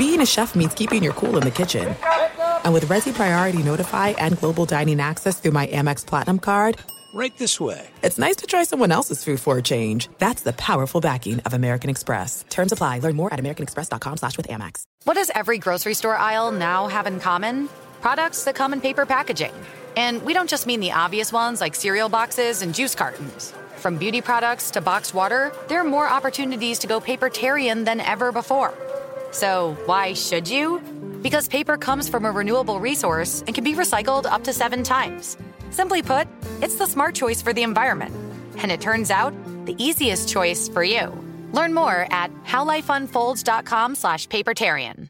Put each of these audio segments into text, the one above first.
being a chef means keeping your cool in the kitchen. And with Resy Priority Notify and Global Dining Access through my Amex Platinum card, right this way. It's nice to try someone else's food for a change. That's the powerful backing of American Express. Terms apply. Learn more at americanexpress.com slash with Amex. What does every grocery store aisle now have in common? Products that come in paper packaging. And we don't just mean the obvious ones like cereal boxes and juice cartons. From beauty products to boxed water, there are more opportunities to go papertarian than ever before. So why should you? Because paper comes from a renewable resource and can be recycled up to seven times. Simply put, it's the smart choice for the environment. And it turns out, the easiest choice for you. Learn more at howlifeunfolds.com slash papertarian.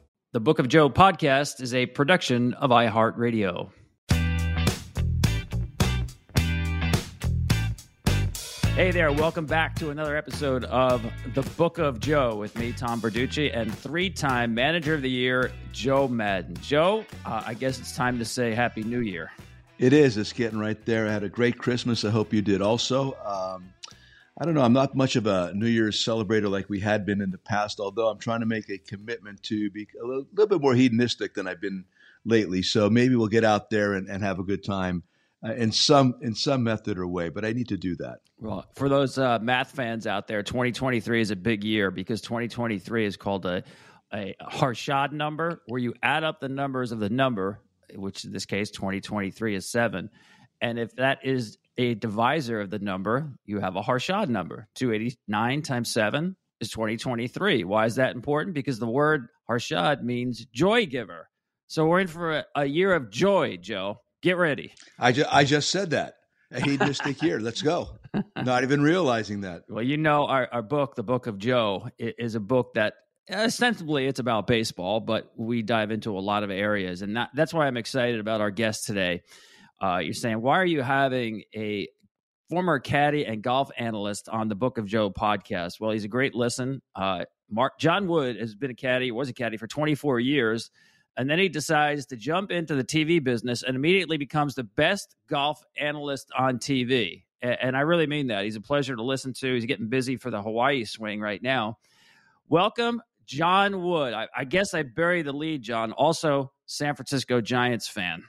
The Book of Joe podcast is a production of iHeartRadio. Hey there, welcome back to another episode of The Book of Joe with me, Tom Verducci, and three time Manager of the Year, Joe Maddon. Joe, uh, I guess it's time to say Happy New Year. It is. It's getting right there. I had a great Christmas. I hope you did also. Um, I don't know. I'm not much of a New Year's celebrator like we had been in the past, although I'm trying to make a commitment to be a little, little bit more hedonistic than I've been lately. So maybe we'll get out there and, and have a good time uh, in some in some method or way. But I need to do that. Well, for those uh, math fans out there, 2023 is a big year because 2023 is called a a Harshad number, where you add up the numbers of the number, which in this case 2023 is seven, and if that is a divisor of the number, you have a Harshad number. 289 times 7 is 2023. Why is that important? Because the word Harshad means joy giver. So we're in for a, a year of joy, Joe. Get ready. I, ju- I just said that. A hedonistic year. Let's go. Not even realizing that. Well, you know, our, our book, The Book of Joe, is a book that ostensibly it's about baseball, but we dive into a lot of areas. And that, that's why I'm excited about our guest today. Uh, you're saying, why are you having a former caddy and golf analyst on the Book of Joe podcast? Well, he's a great listen. Uh, Mark John Wood has been a caddy, was a caddy for 24 years, and then he decides to jump into the TV business and immediately becomes the best golf analyst on TV. And, and I really mean that. He's a pleasure to listen to. He's getting busy for the Hawaii swing right now. Welcome, John Wood. I, I guess I bury the lead, John. Also, San Francisco Giants fan.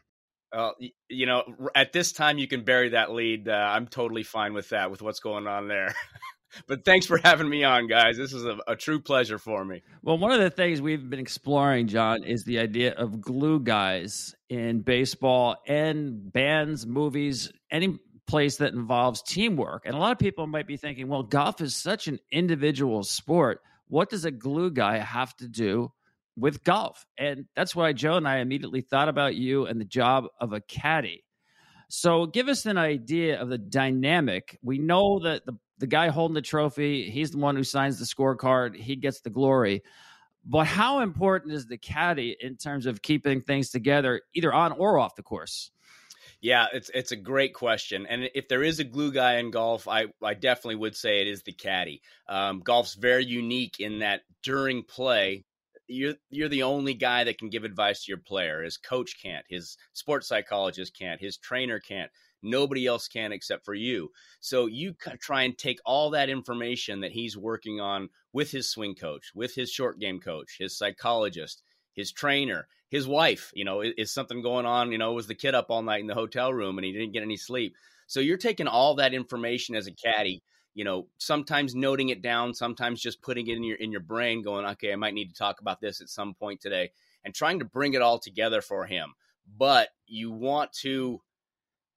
Well, you know, at this time you can bury that lead. Uh, I'm totally fine with that, with what's going on there. but thanks for having me on, guys. This is a, a, true pleasure for me. Well, one of the things we've been exploring, John, is the idea of glue guys in baseball and bands, movies, any place that involves teamwork. And a lot of people might be thinking, well, golf is such an individual sport. What does a glue guy have to do with golf. And that's why Joe and I immediately thought about you and the job of a caddy. So give us an idea of the dynamic. We know that the, the guy holding the trophy, he's the one who signs the scorecard, he gets the glory. But how important is the caddy in terms of keeping things together, either on or off the course? Yeah, it's it's a great question, and if there is a glue guy in golf, I I definitely would say it is the caddy. Um, golf's very unique in that during play, you're you're the only guy that can give advice to your player. His coach can't, his sports psychologist can't, his trainer can't. Nobody else can except for you. So you try and take all that information that he's working on with his swing coach, with his short game coach, his psychologist, his trainer, his wife. You know, is, is something going on? You know, was the kid up all night in the hotel room and he didn't get any sleep? So you're taking all that information as a caddy you know, sometimes noting it down, sometimes just putting it in your in your brain, going, okay, I might need to talk about this at some point today, and trying to bring it all together for him. But you want to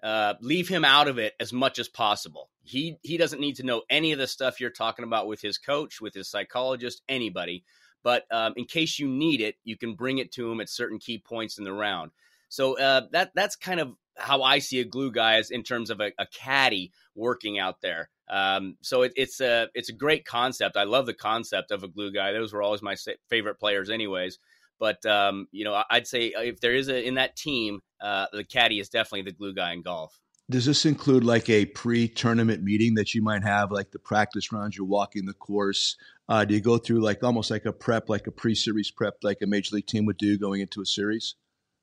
uh, leave him out of it as much as possible. He he doesn't need to know any of the stuff you're talking about with his coach, with his psychologist, anybody. But um, in case you need it, you can bring it to him at certain key points in the round. So uh, that that's kind of how I see a glue guy is in terms of a, a caddy working out there. Um, so it, it's a it's a great concept. I love the concept of a glue guy. Those were always my favorite players, anyways. But um, you know, I'd say uh, if there is a in that team, uh, the caddy is definitely the glue guy in golf. Does this include like a pre-tournament meeting that you might have, like the practice rounds? You're walking the course. Uh, do you go through like almost like a prep, like a pre-series prep, like a major league team would do going into a series?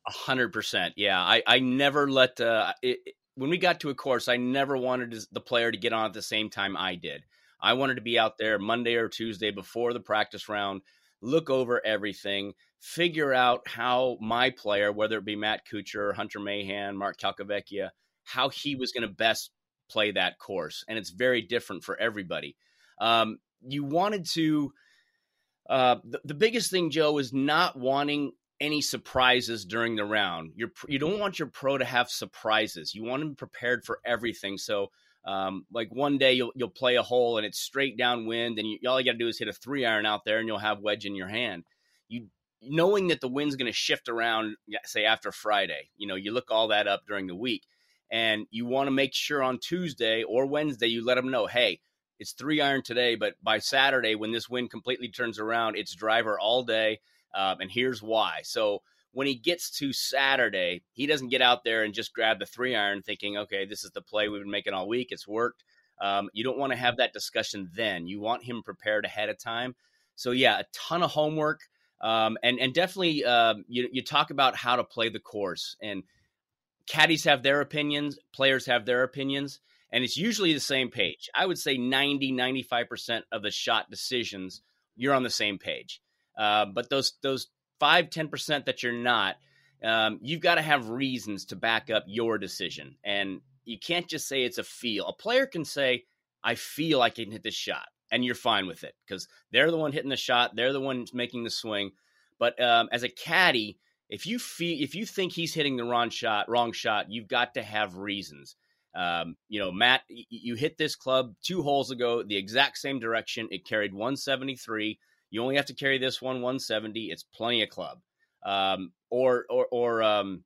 Hundred percent. Yeah, I I never let uh, it, when we got to a course, I never wanted the player to get on at the same time I did. I wanted to be out there Monday or Tuesday before the practice round, look over everything, figure out how my player, whether it be Matt Kuchar, Hunter Mahan, Mark Calcavecchia, how he was going to best play that course. And it's very different for everybody. Um, you wanted to, uh, the, the biggest thing, Joe, is not wanting any surprises during the round. You're, you don't want your pro to have surprises. You want him prepared for everything. So, um, like one day you'll you'll play a hole and it's straight downwind, and you, all you got to do is hit a three iron out there, and you'll have wedge in your hand. You knowing that the wind's going to shift around, say after Friday, you know, you look all that up during the week, and you want to make sure on Tuesday or Wednesday you let them know, hey, it's three iron today, but by Saturday when this wind completely turns around, it's driver all day, um, and here's why. So when he gets to Saturday, he doesn't get out there and just grab the three iron thinking, okay, this is the play we've been making all week. It's worked. Um, you don't want to have that discussion then. You want him prepared ahead of time. So yeah, a ton of homework. Um, and and definitely uh, you you talk about how to play the course and caddies have their opinions, players have their opinions, and it's usually the same page. I would say 90 95% of the shot decisions you're on the same page. Uh, but those those five ten percent that you're not, um, you've got to have reasons to back up your decision, and you can't just say it's a feel. A player can say, "I feel I can hit this shot," and you're fine with it because they're the one hitting the shot, they're the one making the swing. But um, as a caddy, if you feel if you think he's hitting the wrong shot, wrong shot, you've got to have reasons. Um, you know, Matt, you hit this club two holes ago, the exact same direction. It carried 173. You only have to carry this one 170. It's plenty of club. Um, or or or um,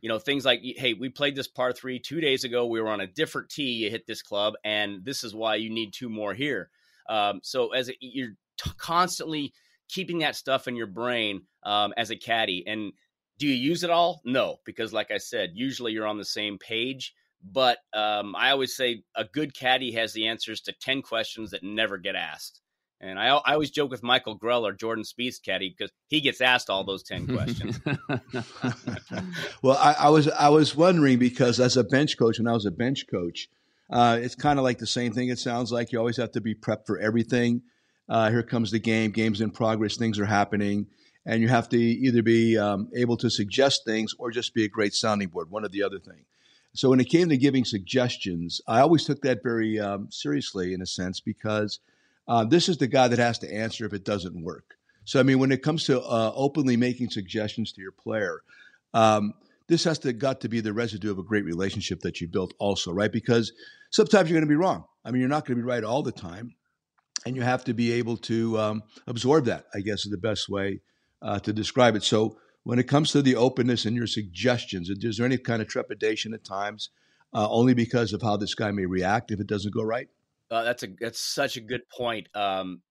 you know things like hey, we played this par three two days ago. We were on a different tee. You hit this club, and this is why you need two more here. Um, so as you're t- constantly keeping that stuff in your brain um, as a caddy, and do you use it all? No, because like I said, usually you're on the same page. But um, I always say a good caddy has the answers to ten questions that never get asked. And I, I always joke with Michael Greller, Jordan Spieth's caddy, because he gets asked all those ten questions. well, I, I, was I was wondering because as a bench coach, when I was a bench coach, uh, it's kind of like the same thing. It sounds like you always have to be prepped for everything. Uh, here comes the game. Game's in progress. Things are happening, and you have to either be um, able to suggest things or just be a great sounding board. One or the other thing. So when it came to giving suggestions, I always took that very um, seriously in a sense because uh, this is the guy that has to answer if it doesn't work. So, I mean, when it comes to uh, openly making suggestions to your player, um, this has to got to be the residue of a great relationship that you built, also, right? Because sometimes you're going to be wrong. I mean, you're not going to be right all the time, and you have to be able to um, absorb that. I guess is the best way uh, to describe it. So, when it comes to the openness and your suggestions, is there any kind of trepidation at times, uh, only because of how this guy may react if it doesn't go right? Uh, that's a that's such a good point. Um,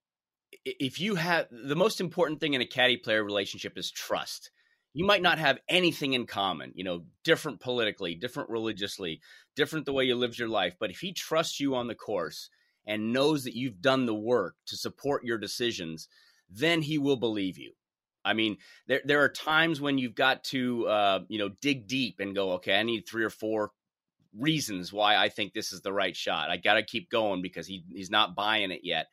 if you have the most important thing in a caddy player relationship is trust. You might not have anything in common, you know, different politically, different religiously, different the way you live your life. But if he trusts you on the course and knows that you've done the work to support your decisions, then he will believe you. I mean, there there are times when you've got to uh, you know dig deep and go, okay, I need three or four reasons why I think this is the right shot. I got to keep going because he he's not buying it yet.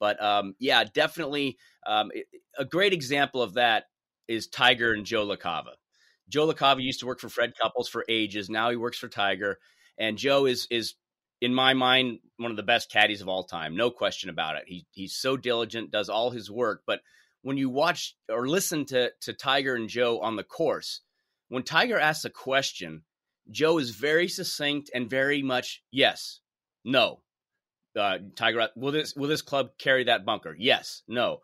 But um, yeah, definitely um, a great example of that is Tiger and Joe LaCava. Joe LaCava used to work for Fred Couples for ages. Now he works for Tiger, and Joe is is in my mind, one of the best caddies of all time. No question about it. He he's so diligent, does all his work. But when you watch or listen to to Tiger and Joe on the course, when Tiger asks a question, Joe is very succinct and very much yes, no. Uh, Tiger, will this will this club carry that bunker? Yes, no.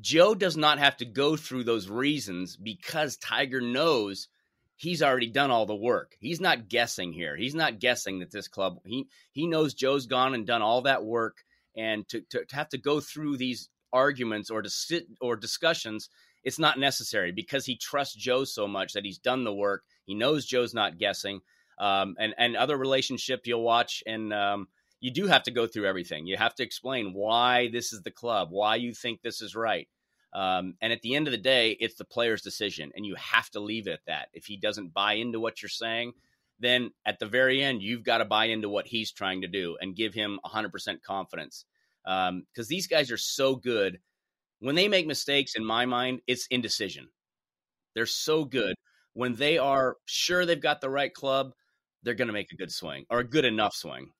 Joe does not have to go through those reasons because Tiger knows he's already done all the work. He's not guessing here. He's not guessing that this club he he knows Joe's gone and done all that work and to, to, to have to go through these arguments or to sit or discussions it's not necessary because he trusts Joe so much that he's done the work. He knows Joe's not guessing. Um, and and other relationship you'll watch and um, you do have to go through everything. You have to explain why this is the club, why you think this is right. Um, and at the end of the day, it's the player's decision, and you have to leave it at that. If he doesn't buy into what you're saying, then at the very end, you've got to buy into what he's trying to do and give him 100% confidence. Because um, these guys are so good. When they make mistakes, in my mind, it's indecision. They're so good. When they are sure they've got the right club, they're going to make a good swing or a good enough swing.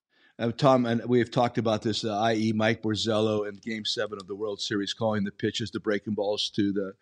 Uh, Tom, and we have talked about this, uh, i.e., Mike Borzello in Game Seven of the World Series, calling the pitches, the breaking balls to the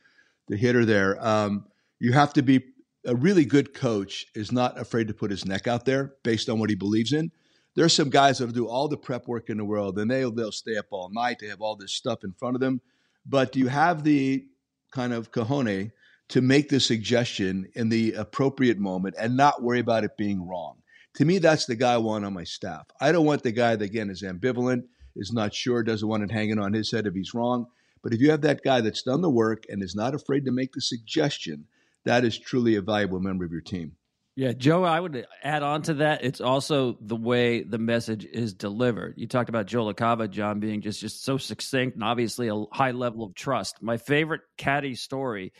the hitter. There, um, you have to be a really good coach. Is not afraid to put his neck out there based on what he believes in. There's some guys that'll do all the prep work in the world, and they'll they'll stay up all night. They have all this stuff in front of them, but do you have the kind of cojones to make the suggestion in the appropriate moment and not worry about it being wrong? To me, that's the guy I want on my staff. I don't want the guy that, again, is ambivalent, is not sure, doesn't want it hanging on his head if he's wrong. But if you have that guy that's done the work and is not afraid to make the suggestion, that is truly a valuable member of your team. Yeah, Joe, I would add on to that. It's also the way the message is delivered. You talked about Joe LaCava, John, being just, just so succinct and obviously a high level of trust. My favorite caddy story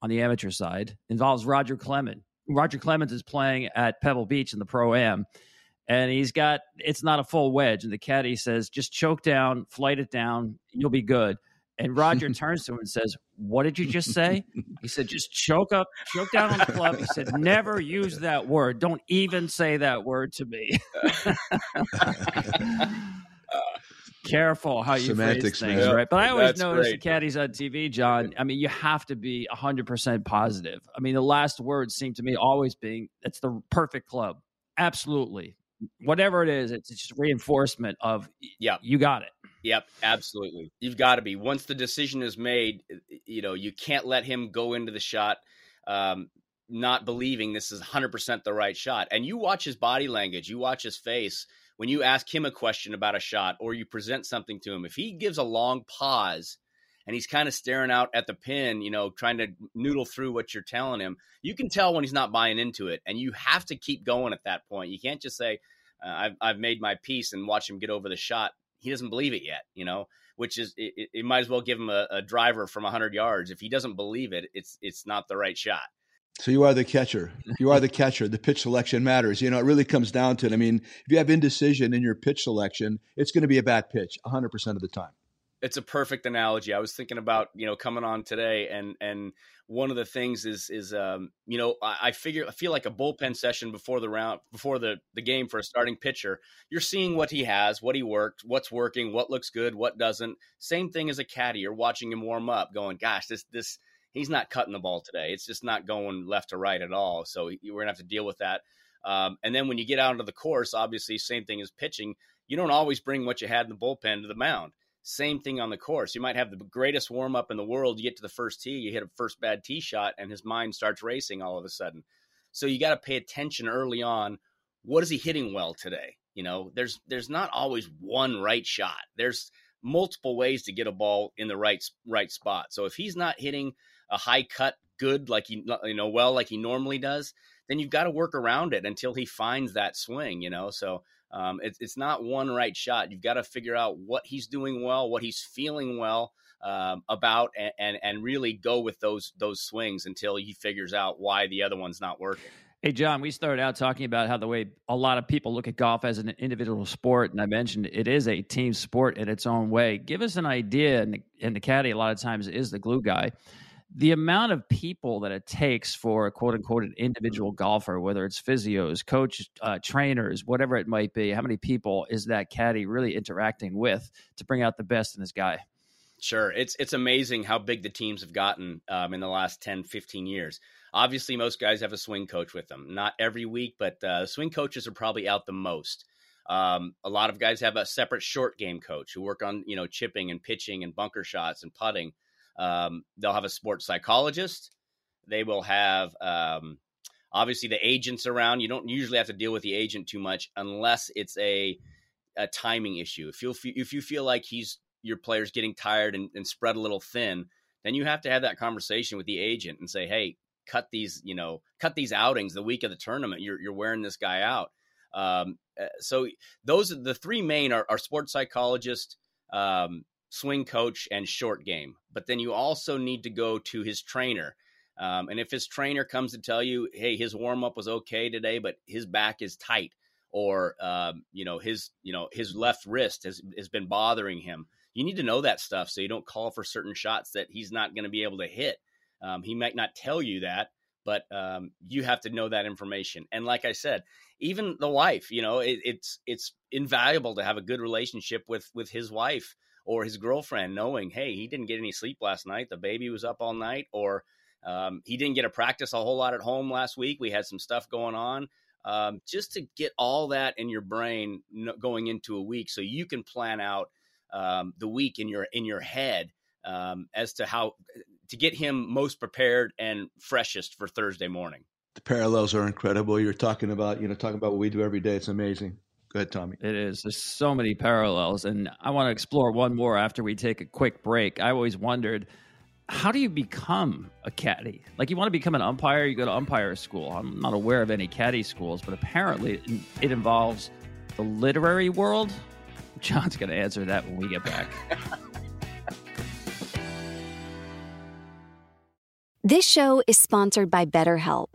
on the amateur side involves Roger Clemens. Roger Clemens is playing at Pebble Beach in the Pro Am, and he's got it's not a full wedge. And the caddy says, "Just choke down, flight it down, you'll be good." And Roger turns to him and says, "What did you just say?" He said, "Just choke up, choke down on the club." He said, "Never use that word. Don't even say that word to me." careful how you Semantics, phrase things, man. right? But I always That's notice great. the caddies on TV, John. I mean, you have to be 100% positive. I mean, the last words seem to me always being, it's the perfect club. Absolutely. Whatever it is, it's just reinforcement of, yeah, you got it. Yep, absolutely. You've got to be. Once the decision is made, you know, you can't let him go into the shot um, not believing this is 100% the right shot. And you watch his body language, you watch his face when you ask him a question about a shot or you present something to him, if he gives a long pause and he's kind of staring out at the pin, you know, trying to noodle through what you're telling him, you can tell when he's not buying into it. And you have to keep going at that point. You can't just say, uh, I've, I've made my piece and watch him get over the shot. He doesn't believe it yet, you know, which is, it, it might as well give him a, a driver from 100 yards. If he doesn't believe it, it's, it's not the right shot. So you are the catcher. You are the catcher. The pitch selection matters. You know, it really comes down to it. I mean, if you have indecision in your pitch selection, it's going to be a bad pitch 100% of the time. It's a perfect analogy. I was thinking about, you know, coming on today and and one of the things is is um, you know, I, I figure I feel like a bullpen session before the round before the the game for a starting pitcher. You're seeing what he has, what he worked, what's working, what looks good, what doesn't. Same thing as a caddy. You're watching him warm up, going, "Gosh, this this he's not cutting the ball today. It's just not going left to right at all. So we're gonna have to deal with that. Um, and then when you get out into the course, obviously, same thing as pitching. You don't always bring what you had in the bullpen to the mound. Same thing on the course. You might have the greatest warm up in the world. You get to the first tee, you hit a first bad tee shot, and his mind starts racing all of a sudden. So you got to pay attention early on. What is he hitting well today? You know, there's there's not always one right shot. There's multiple ways to get a ball in the right right spot. So if he's not hitting a high cut good like he you know well like he normally does, then you've got to work around it until he finds that swing. You know, so um, it's it's not one right shot. You've got to figure out what he's doing well, what he's feeling well um, about, and, and and really go with those those swings until he figures out why the other one's not working. Hey, John, we started out talking about how the way a lot of people look at golf as an individual sport. And I mentioned it is a team sport in its own way. Give us an idea. And the, and the caddy, a lot of times, is the glue guy the amount of people that it takes for a quote unquote an individual golfer, whether it's physios, coach, uh, trainers, whatever it might be, how many people is that caddy really interacting with to bring out the best in this guy? Sure. It's it's amazing how big the teams have gotten um, in the last 10, 15 years. Obviously, most guys have a swing coach with them. Not every week, but uh, swing coaches are probably out the most. Um, a lot of guys have a separate short game coach who work on you know chipping and pitching and bunker shots and putting. Um, they'll have a sports psychologist. They will have um, obviously the agents around. You don't usually have to deal with the agent too much unless it's a a timing issue. If you if you feel like he's your player's getting tired and, and spread a little thin, then you have to have that conversation with the agent and say, hey, cut these you know cut these outings the week of the tournament. You're you're wearing this guy out. Um, uh, so those are the three main are, are sports psychologist, um, swing coach, and short game. But then you also need to go to his trainer. Um, and if his trainer comes to tell you, hey, his warm up was okay today, but his back is tight, or um, you know his you know his left wrist has has been bothering him, you need to know that stuff so you don't call for certain shots that he's not going to be able to hit. Um, he might not tell you that, but um, you have to know that information. And like I said, even the wife, you know, it, it's it's invaluable to have a good relationship with with his wife or his girlfriend, knowing, hey, he didn't get any sleep last night, the baby was up all night, or um, he didn't get to practice a whole lot at home last week. We had some stuff going on. Um, just to get all that in your brain going into a week, so you can plan out um, the week in your in your head um, as to how to get him most prepared and freshest for Thursday morning. The parallels are incredible. You're talking about, you know, talking about what we do every day. It's amazing. Go ahead, Tommy. It is. There's so many parallels. And I want to explore one more after we take a quick break. I always wondered how do you become a caddy? Like, you want to become an umpire, you go to umpire school. I'm not aware of any caddy schools, but apparently it involves the literary world. John's going to answer that when we get back. This show is sponsored by BetterHelp.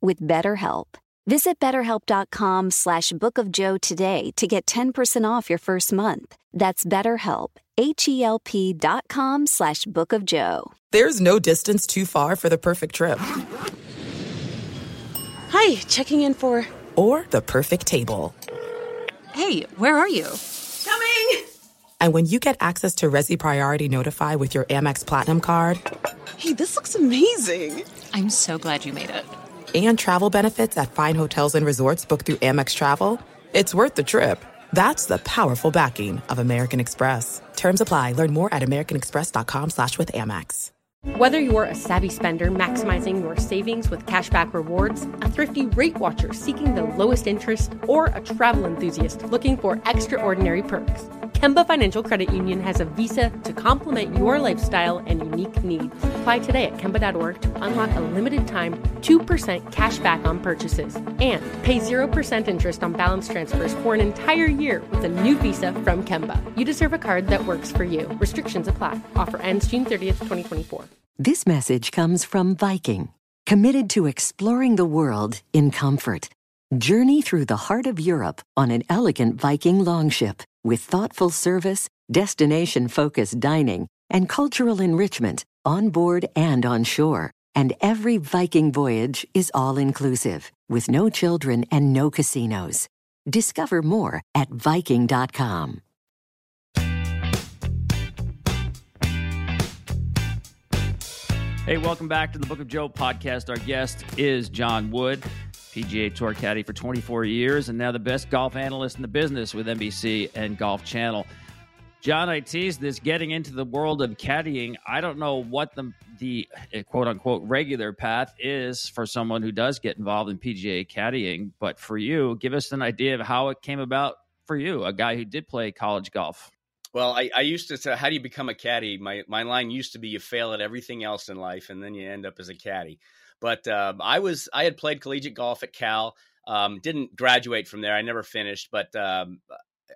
with BetterHelp. Visit betterhelp.com slash bookofjoe today to get 10% off your first month. That's betterhelp, H-E-L-P dot com slash bookofjoe. There's no distance too far for the perfect trip. Hi, checking in for... Or the perfect table. Hey, where are you? Coming! And when you get access to Resy Priority Notify with your Amex Platinum card... Hey, this looks amazing! I'm so glad you made it and travel benefits at fine hotels and resorts booked through Amex Travel, it's worth the trip. That's the powerful backing of American Express. Terms apply. Learn more at americanexpress.com slash with Amex. Whether you're a savvy spender maximizing your savings with cashback rewards, a thrifty rate watcher seeking the lowest interest, or a travel enthusiast looking for extraordinary perks, Kemba Financial Credit Union has a visa to complement your lifestyle and unique needs. Apply today at Kemba.org to unlock a limited time 2% cash back on purchases and pay 0% interest on balance transfers for an entire year with a new visa from Kemba. You deserve a card that works for you. Restrictions apply. Offer ends June 30th, 2024. This message comes from Viking, committed to exploring the world in comfort. Journey through the heart of Europe on an elegant Viking longship with thoughtful service, destination focused dining, and cultural enrichment on board and on shore. And every Viking voyage is all inclusive, with no children and no casinos. Discover more at Viking.com. Hey, welcome back to the Book of Joe podcast. Our guest is John Wood. PGA Tour caddy for 24 years, and now the best golf analyst in the business with NBC and Golf Channel. John, I teased this getting into the world of caddying. I don't know what the the eh, quote unquote regular path is for someone who does get involved in PGA caddying, but for you, give us an idea of how it came about for you, a guy who did play college golf. Well, I, I used to say, how do you become a caddy? My my line used to be, you fail at everything else in life, and then you end up as a caddy. But um, I was I had played collegiate golf at Cal. Um, didn't graduate from there. I never finished, but um,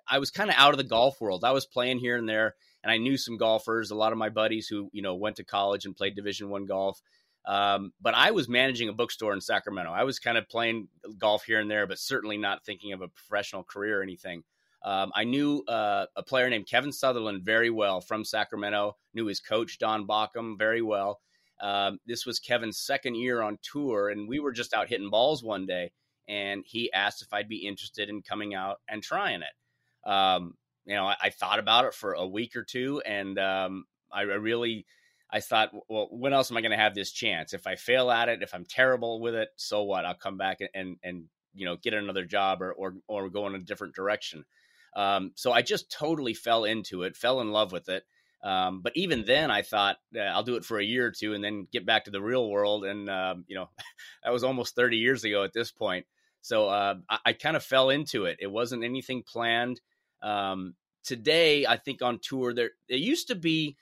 I was kind of out of the golf world. I was playing here and there, and I knew some golfers. A lot of my buddies who you know went to college and played Division One golf. Um, but I was managing a bookstore in Sacramento. I was kind of playing golf here and there, but certainly not thinking of a professional career or anything. Um, I knew uh, a player named Kevin Sutherland very well from Sacramento. Knew his coach Don Bockham very well. Um, this was Kevin's second year on tour, and we were just out hitting balls one day, and he asked if I'd be interested in coming out and trying it um, you know, I, I, thought about it for a week or two, and um, I, I really, I thought, well, when else am I going to have this chance? If I fail at it, if I'm terrible with it, so what? I'll come back and and, you know get another job or or or go in a different direction. Um, so I just totally fell into it, fell in love with it. Um, but even then, I thought uh, I'll do it for a year or two and then get back to the real world. And um, you know, that was almost 30 years ago at this point. So uh, I, I kind of fell into it. It wasn't anything planned. Um, today, I think on tour, there it used to be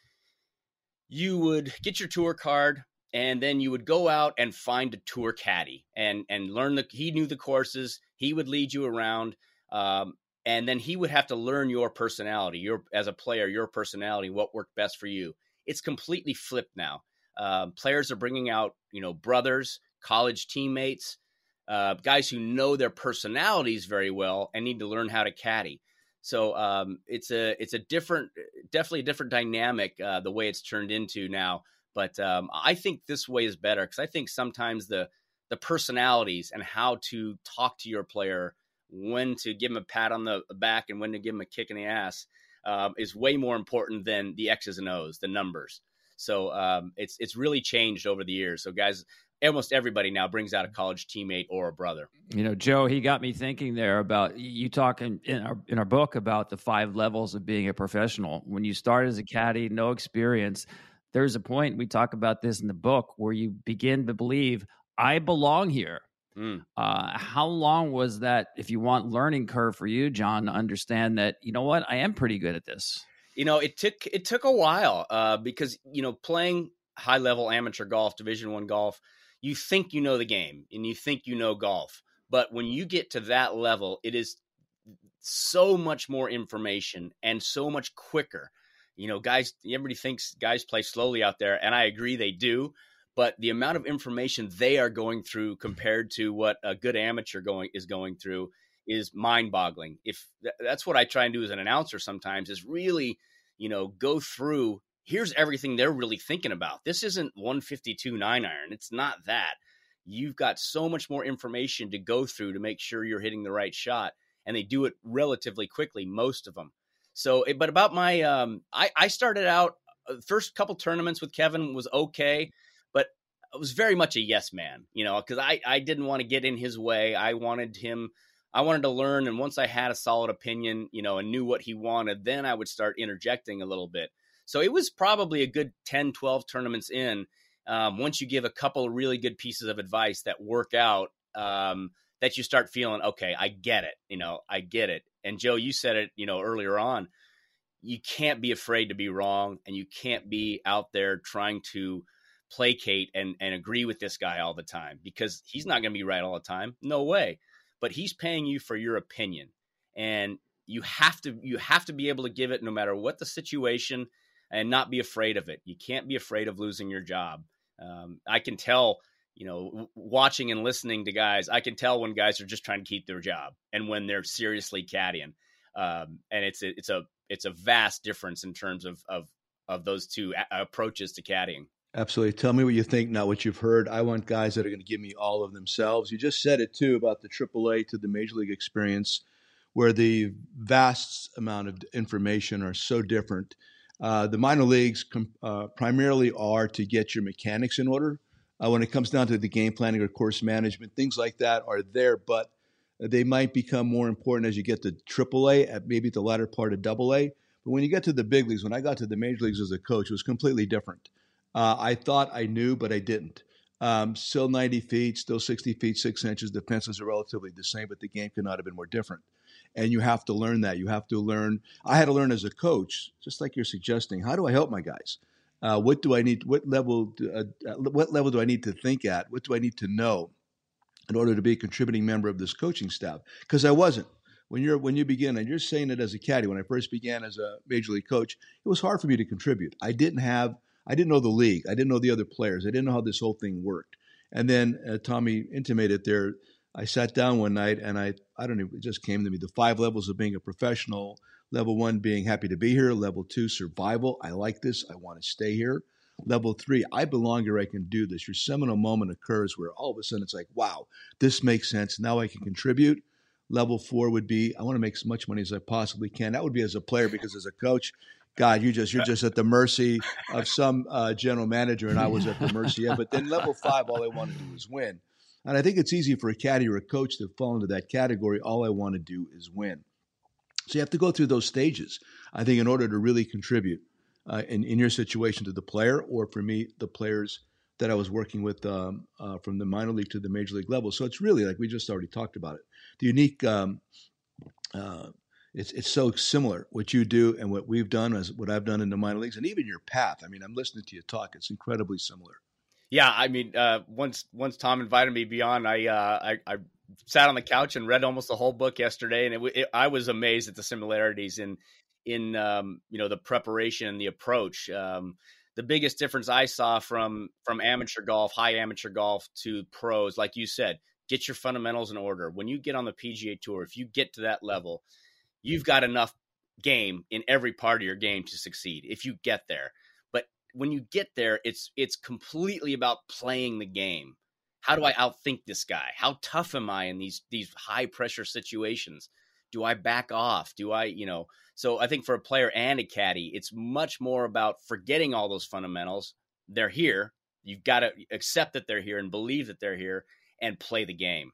you would get your tour card and then you would go out and find a tour caddy and and learn the he knew the courses he would lead you around um, and then he would have to learn your personality your as a player your personality what worked best for you. It's completely flipped now. Uh, players are bringing out you know brothers college teammates uh, guys who know their personalities very well and need to learn how to caddy. So um, it's a it's a different, definitely a different dynamic uh, the way it's turned into now. But um, I think this way is better because I think sometimes the the personalities and how to talk to your player, when to give him a pat on the back and when to give him a kick in the ass, um, is way more important than the X's and O's, the numbers. So um, it's it's really changed over the years. So guys, almost everybody now brings out a college teammate or a brother. You know, Joe, he got me thinking there about you talking in our in our book about the five levels of being a professional. When you start as a caddy, no experience, there's a point we talk about this in the book where you begin to believe I belong here. Mm. Uh, how long was that, if you want, learning curve for you, John, to understand that you know what I am pretty good at this? You know, it took it took a while uh, because you know playing high level amateur golf, Division One golf you think you know the game and you think you know golf. But when you get to that level, it is so much more information and so much quicker. You know, guys, everybody thinks guys play slowly out there, and I agree they do. But the amount of information they are going through compared to what a good amateur going is going through is mind-boggling. If that's what I try and do as an announcer sometimes is really, you know, go through here's everything they're really thinking about. This isn't 152 nine iron. It's not that. You've got so much more information to go through to make sure you're hitting the right shot, and they do it relatively quickly. Most of them. So, eh, but about my, um, I, I started out uh, first couple tournaments with Kevin was okay, I was very much a yes man, you know, because I I didn't want to get in his way. I wanted him. I wanted to learn, and once I had a solid opinion, you know, and knew what he wanted, then I would start interjecting a little bit. So it was probably a good 10, 12 tournaments in. Um, once you give a couple really good pieces of advice that work out, um, that you start feeling, okay, I get it. You know, I get it. And Joe, you said it, you know, earlier on. You can't be afraid to be wrong, and you can't be out there trying to placate and, and agree with this guy all the time because he's not going to be right all the time. No way. But he's paying you for your opinion. And you have to you have to be able to give it no matter what the situation and not be afraid of it. You can't be afraid of losing your job. Um, I can tell, you know, watching and listening to guys, I can tell when guys are just trying to keep their job and when they're seriously caddying. Um, and it's a, it's a it's a vast difference in terms of of of those two approaches to caddying. Absolutely. Tell me what you think, not what you've heard. I want guys that are going to give me all of themselves. You just said it too about the AAA to the Major League experience, where the vast amount of information are so different. Uh, the minor leagues com- uh, primarily are to get your mechanics in order. uh, when it comes down to the game planning or course management. Things like that are there, but they might become more important as you get to AAA, at maybe the latter part of AA. But when you get to the big leagues, when I got to the major leagues as a coach, it was completely different. Uh, I thought I knew, but I didn't. Um, still 90 feet, still 60 feet, six inches. Defenses are relatively the same, but the game could not have been more different. And you have to learn that. You have to learn. I had to learn as a coach, just like you're suggesting. How do I help my guys? Uh, what do I need? What level? Do, uh, uh, what level do I need to think at? What do I need to know in order to be a contributing member of this coaching staff? Because I wasn't. When you're when you begin, and you're saying it as a caddy. When I first began as a major league coach, it was hard for me to contribute. I didn't have. I didn't know the league. I didn't know the other players. I didn't know how this whole thing worked. And then uh, Tommy intimated there. I sat down one night and I I don't know. It just came to me the five levels of being a professional Level one being happy to be here. Level two, survival. I like this. I want to stay here. Level three, I belong here. I can do this. Your seminal moment occurs where all of a sudden it's like, wow, this makes sense. Now I can contribute. Level four would be, I want to make as much money as I possibly can. That would be as a player because as a coach, God, you just you're just at the mercy of some uh, general manager, and I was at the mercy of. But then level five, all I want to do is win, and I think it's easy for a caddy or a coach to fall into that category. All I want to do is win. So you have to go through those stages, I think, in order to really contribute uh, in, in your situation to the player, or for me, the players that I was working with um, uh, from the minor league to the major league level. So it's really like we just already talked about it. The unique, um, uh, it's it's so similar what you do and what we've done as what I've done in the minor leagues, and even your path. I mean, I'm listening to you talk; it's incredibly similar. Yeah, I mean, uh, once once Tom invited me beyond, I, uh, I I sat on the couch and read almost the whole book yesterday, and it, it, I was amazed at the similarities in in um, you know the preparation and the approach. Um, the biggest difference I saw from from amateur golf, high amateur golf to pros, like you said, get your fundamentals in order. When you get on the PGA Tour, if you get to that level, you've got enough game in every part of your game to succeed. If you get there, but when you get there, it's it's completely about playing the game how do I outthink this guy? How tough am I in these these high pressure situations? Do I back off? Do I, you know? So I think for a player and a caddy, it's much more about forgetting all those fundamentals. They're here. You've got to accept that they're here and believe that they're here and play the game.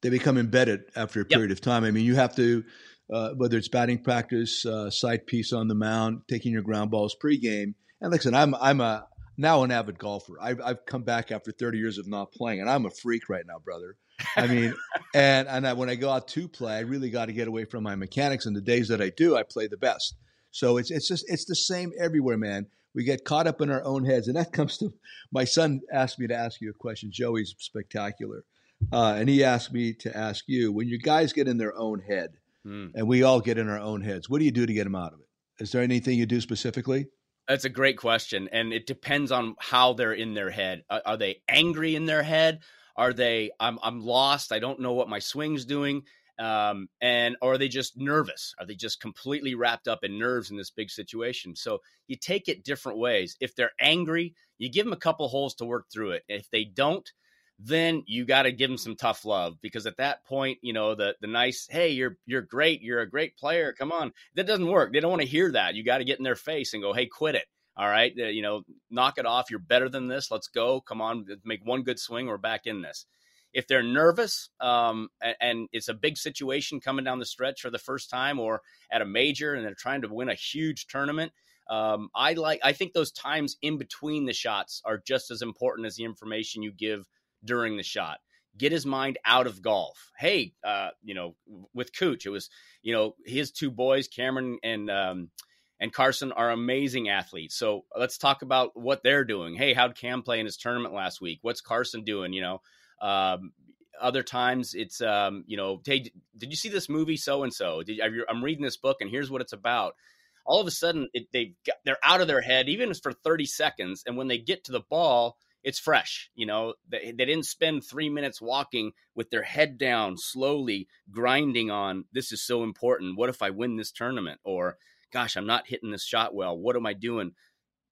They become embedded after a period yep. of time. I mean, you have to, uh, whether it's batting practice, uh, sight piece on the mound, taking your ground balls pregame. And listen, I'm I'm a now an avid golfer. I've, I've come back after 30 years of not playing, and I'm a freak right now, brother. I mean, and and I, when I go out to play, I really got to get away from my mechanics. And the days that I do, I play the best. So it's it's just it's the same everywhere, man. We get caught up in our own heads, and that comes to my son asked me to ask you a question. Joey's spectacular, uh, and he asked me to ask you when your guys get in their own head, mm. and we all get in our own heads. What do you do to get them out of it? Is there anything you do specifically? That's a great question, and it depends on how they're in their head. Are, are, they angry in their head? Are they I'm I'm lost. I don't know what my swing's doing. Um, and or are they just nervous? Are they just completely wrapped up in nerves in this big situation? So you take it different ways. If they're angry, you give them a couple holes to work through it. If they don't, then you got to give them some tough love because at that point, you know, the the nice, hey, you're you're great, you're a great player, come on, that doesn't work. They don't want to hear that. You got to get in their face and go, hey, quit it. All right, you know, knock it off. You're better than this. Let's go. Come on, make one good swing. We're back in this. If they're nervous um, and, and it's a big situation coming down the stretch for the first time, or at a major, and they're trying to win a huge tournament, um, I like. I think those times in between the shots are just as important as the information you give during the shot. Get his mind out of golf. Hey, uh, you know, with Cooch, it was, you know, his two boys, Cameron and um, and Carson, are amazing athletes. So let's talk about what they're doing. Hey, how'd Cam play in his tournament last week? What's Carson doing? You know, um, other times it's um, you know, hey, did you see this movie so and so? I'm reading this book and here's what it's about. All of a sudden, it, they they're out of their head, even for 30 seconds, and when they get to the ball, it's fresh. You know, they, they didn't spend three minutes walking with their head down, slowly grinding on this is so important. What if I win this tournament? Or, gosh, I'm not hitting this shot well. What am I doing?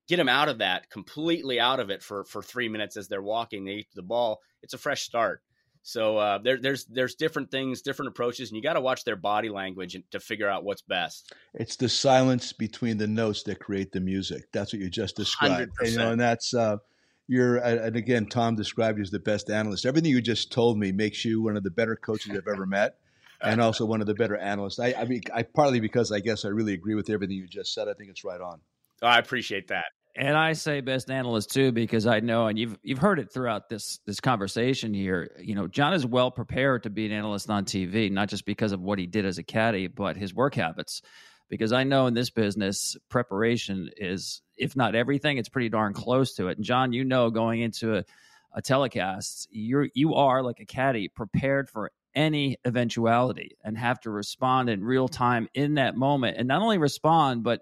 Get them out of that, completely out of it for for three minutes as they're walking. They eat the ball. It's a fresh start. So uh, there, there's there's different things, different approaches, and you got to watch their body language to figure out what's best. It's the silence between the notes that create the music. That's what you just described. And, you know, and that's uh, you're and again, Tom described you as the best analyst. Everything you just told me makes you one of the better coaches I've ever met. And also one of the better analysts. I, I mean, I partly because I guess I really agree with everything you just said. I think it's right on. Oh, I appreciate that. And I say best analyst too because I know, and you've you've heard it throughout this this conversation here. You know, John is well prepared to be an analyst on TV, not just because of what he did as a caddy, but his work habits. Because I know in this business, preparation is, if not everything, it's pretty darn close to it. And John, you know, going into a, a telecast, you're you are like a caddy, prepared for any eventuality, and have to respond in real time in that moment, and not only respond, but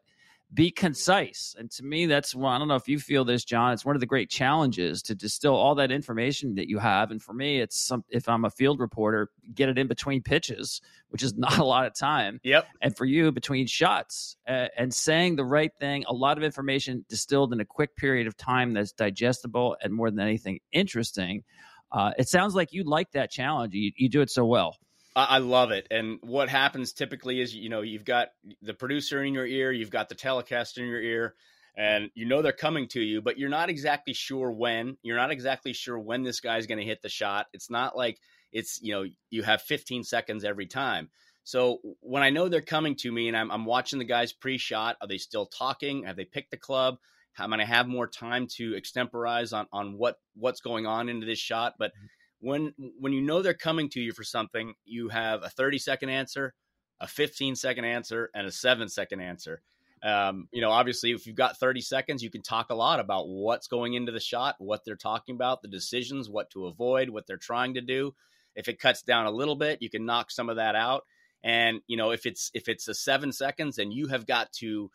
be concise. And to me, that's one, I don't know if you feel this, John. It's one of the great challenges to distill all that information that you have. And for me, it's some, if I'm a field reporter, get it in between pitches, which is not a lot of time. Yep. And for you, between shots uh, and saying the right thing, a lot of information distilled in a quick period of time that's digestible and more than anything interesting. Uh, it sounds like you like that challenge. You, you do it so well. I love it. And what happens typically is, you know, you've got the producer in your ear, you've got the telecast in your ear, and you know they're coming to you, but you're not exactly sure when. You're not exactly sure when this guy's going to hit the shot. It's not like it's, you know, you have 15 seconds every time. So when I know they're coming to me and I'm, I'm watching the guys pre-shot, are they still talking? Have they picked the club? Am I going to have more time to extemporize on on what what's going on into this shot? But mm-hmm when when you know they're coming to you for something, you have a 30 second answer, a 15 second answer, and a seven second answer. Um, you know, obviously, if you've got 30 seconds, you can talk a lot about what's going into the shot, what they're talking about, the decisions, what to avoid, what they're trying to do. If it cuts down a little bit, you can knock some of that out. And you know, if it's if it's a seven seconds, and you have got to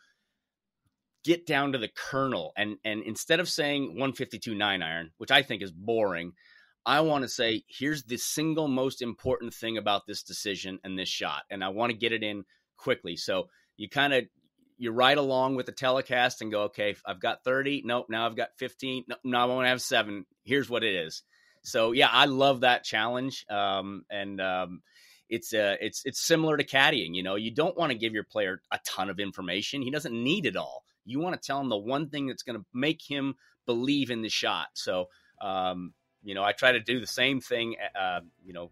get down to the kernel, and and instead of saying 152 nine iron, which I think is boring, I want to say, here's the single most important thing about this decision and this shot, and I want to get it in quickly. So you kind of you ride along with the telecast and go, okay, I've got 30. Nope, now I've got 15. No, now I want to have seven. Here's what it is. So yeah, I love that challenge. Um, and um, it's uh, it's it's similar to caddying. You know, you don't want to give your player a ton of information. He doesn't need it all. You want to tell him the one thing that's going to make him believe in the shot. So um, you know, I try to do the same thing, uh, you know,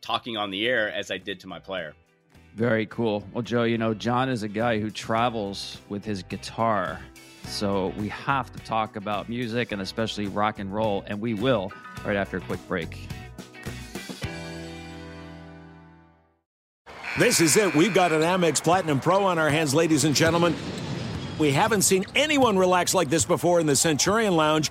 talking on the air as I did to my player. Very cool. Well, Joe, you know, John is a guy who travels with his guitar. So we have to talk about music and especially rock and roll, and we will right after a quick break. This is it. We've got an Amex Platinum Pro on our hands, ladies and gentlemen. We haven't seen anyone relax like this before in the Centurion Lounge.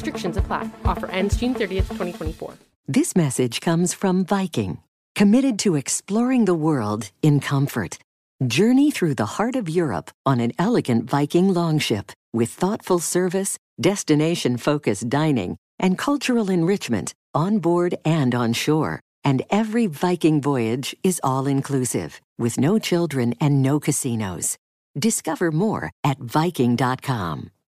Restrictions apply. Offer ends June 30th, 2024. This message comes from Viking, committed to exploring the world in comfort. Journey through the heart of Europe on an elegant Viking longship with thoughtful service, destination focused dining, and cultural enrichment on board and on shore. And every Viking voyage is all inclusive, with no children and no casinos. Discover more at Viking.com.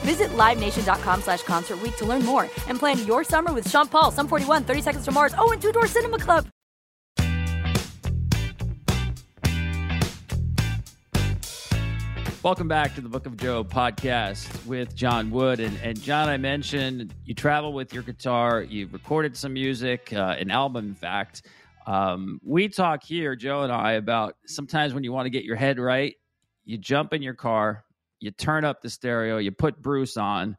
Visit LiveNation.com slash Concert to learn more and plan your summer with Sean Paul, Sum 41, 30 Seconds to Mars, oh, and Two Door Cinema Club. Welcome back to the Book of Joe podcast with John Wood. And, and John, I mentioned you travel with your guitar, you've recorded some music, uh, an album, in fact. Um, we talk here, Joe and I, about sometimes when you want to get your head right, you jump in your car, you turn up the stereo, you put Bruce on,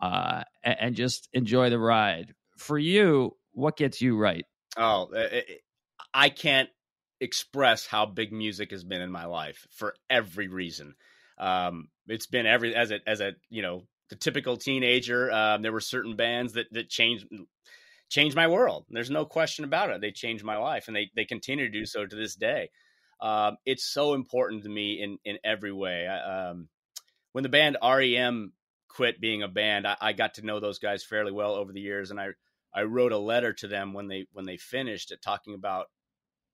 uh, and, and just enjoy the ride. For you, what gets you right? Oh, I can't express how big music has been in my life for every reason. Um, it's been every as a as a you know the typical teenager. Um, there were certain bands that that changed changed my world. There's no question about it. They changed my life, and they they continue to do so to this day. Um, it's so important to me in in every way. I, um, when the band REM quit being a band, I, I, got to know those guys fairly well over the years, and I I wrote a letter to them when they when they finished it, talking about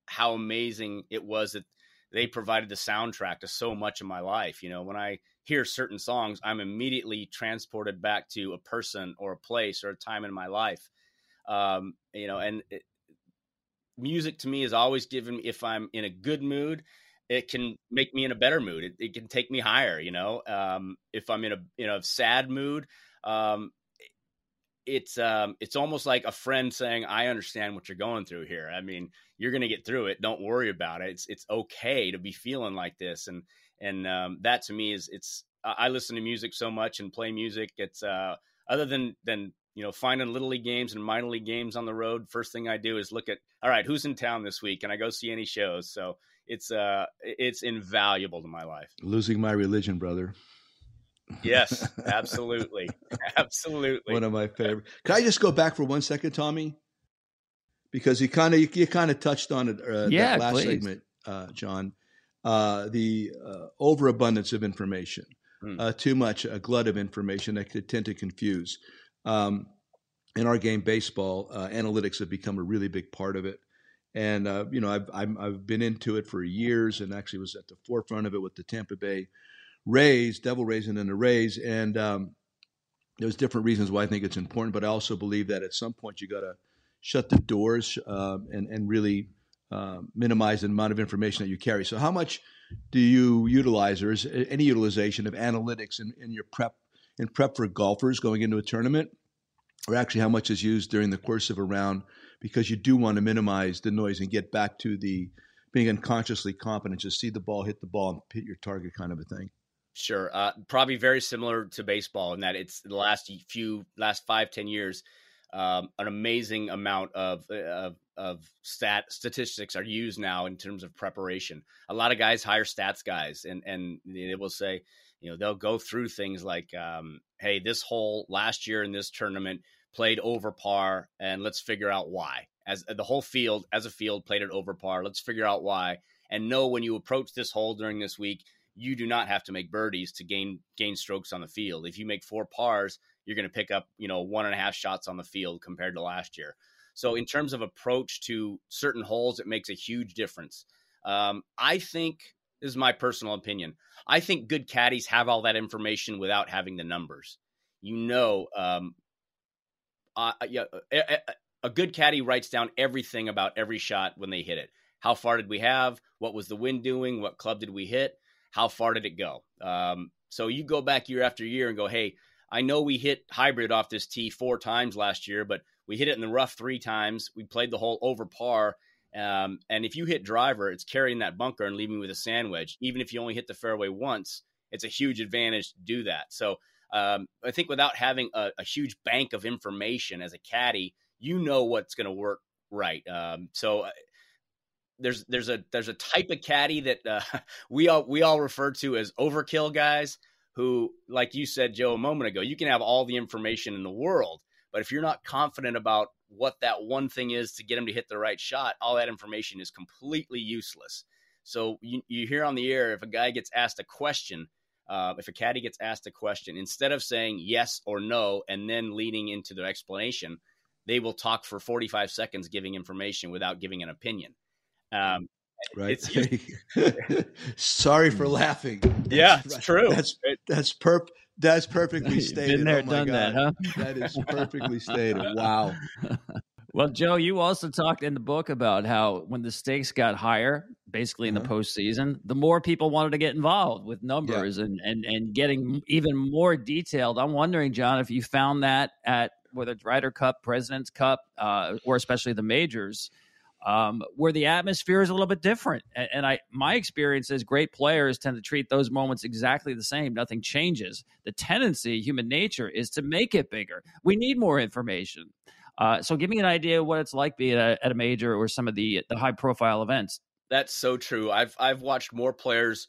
how amazing it was that they provided the soundtrack to so much of my life. You know, when I hear certain songs, I'm immediately transported back to a person or a place or a time in my life. Um, you know, and it, music to me is always given me if I'm in a good mood, it can make me in a better mood. It, it can take me higher. You know, um, if I'm in a you know sad mood, um, it's um it's almost like a friend saying i understand what you're going through here i mean you're going to get through it don't worry about it it's it's okay to be feeling like this and and um that to me is it's i listen to music so much and play music it's uh other than than you know finding little league games and minor league games on the road first thing i do is look at all right who's in town this week and i go see any shows so it's uh it's invaluable to my life losing my religion brother Yes, absolutely. absolutely. One of my favorite. Can I just go back for one second, Tommy? Because you kind of you, you kind of touched on it uh, yeah, that last please. segment, uh, John. Uh, the uh, overabundance of information, mm. too much, a glut of information that could tend to confuse. Um, in our game, baseball, uh, analytics have become a really big part of it. And uh, you know, I've i have been into it for years, and actually was at the forefront of it with the Tampa Bay Rays, Devil Rays, and then the Rays. And um, there's different reasons why I think it's important, but I also believe that at some point you got to shut the doors uh, and and really uh, minimize the amount of information that you carry. So, how much do you utilize, or is any utilization of analytics in, in your prep in prep for golfers going into a tournament, or actually how much is used during the course of a round? Because you do want to minimize the noise and get back to the being unconsciously competent, just see the ball, hit the ball, and hit your target kind of a thing. Sure. Uh, probably very similar to baseball in that it's the last few, last five, ten years, um, an amazing amount of, uh, of, of stat statistics are used now in terms of preparation. A lot of guys hire stats guys, and and they will say, you know, they'll go through things like, um, hey, this hole last year in this tournament played over par, and let's figure out why. As the whole field, as a field, played it over par. Let's figure out why, and know when you approach this hole during this week you do not have to make birdies to gain gain strokes on the field. If you make four pars, you're going to pick up you know one and a half shots on the field compared to last year. So in terms of approach to certain holes, it makes a huge difference. Um, I think this is my personal opinion. I think good caddies have all that information without having the numbers. You know, um, uh, yeah, a, a good caddy writes down everything about every shot when they hit it. How far did we have? What was the wind doing? What club did we hit? how far did it go? Um, so you go back year after year and go, hey, I know we hit hybrid off this tee four times last year, but we hit it in the rough three times. We played the hole over par. Um, and if you hit driver, it's carrying that bunker and leaving with a sand wedge. Even if you only hit the fairway once, it's a huge advantage to do that. So um, I think without having a, a, huge bank of information as a caddy, you know what's going to work right. Um, so uh, there's there's a there's a type of caddy that uh, we all we all refer to as overkill guys who like you said Joe a moment ago you can have all the information in the world but if you're not confident about what that one thing is to get them to hit the right shot all that information is completely useless so you, you hear on the air if a guy gets asked a question uh, if a caddy gets asked a question instead of saying yes or no and then leading into the explanation they will talk for 45 seconds giving information without giving an opinion um, right. Sorry for laughing. Yeah, it's true. That's that's perp. That's perfectly stated. Been there, oh done God. that, huh? That is perfectly stated. Wow. Well, Joe, you also talked in the book about how when the stakes got higher, basically in uh-huh. the postseason, the more people wanted to get involved with numbers yeah. and, and, and getting even more detailed. I'm wondering, John, if you found that at whether it's Ryder Cup, President's Cup, uh, or especially the majors, um, where the atmosphere is a little bit different. And, and, I, my experience is great players tend to treat those moments exactly the same. Nothing changes. The tendency, human nature, is to make it bigger. We need more information. Uh, so, give me an idea what it's like being a, at a major or some of the the high profile events. That's so true. I've I've watched more players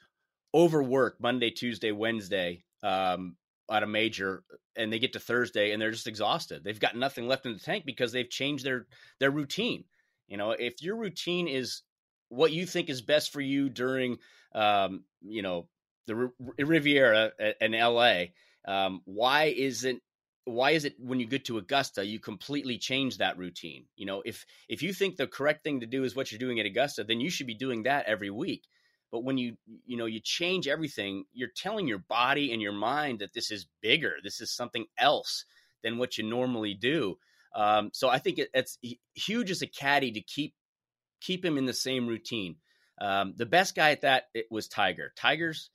overwork Monday, Tuesday, Wednesday um, at a major, and they get to Thursday and they're just exhausted. They've got nothing left in the tank because they've changed their their routine. You know, if your routine is what you think is best for you during, um, you know, the Riviera in LA, um, why isn't why is it when you get to Augusta you completely change that routine? You know, if if you think the correct thing to do is what you're doing at Augusta, then you should be doing that every week. But when you you know you change everything, you're telling your body and your mind that this is bigger, this is something else than what you normally do. Um, so I think it, it's huge as a caddy to keep keep him in the same routine. Um, the best guy at that it was Tiger. Tiger's,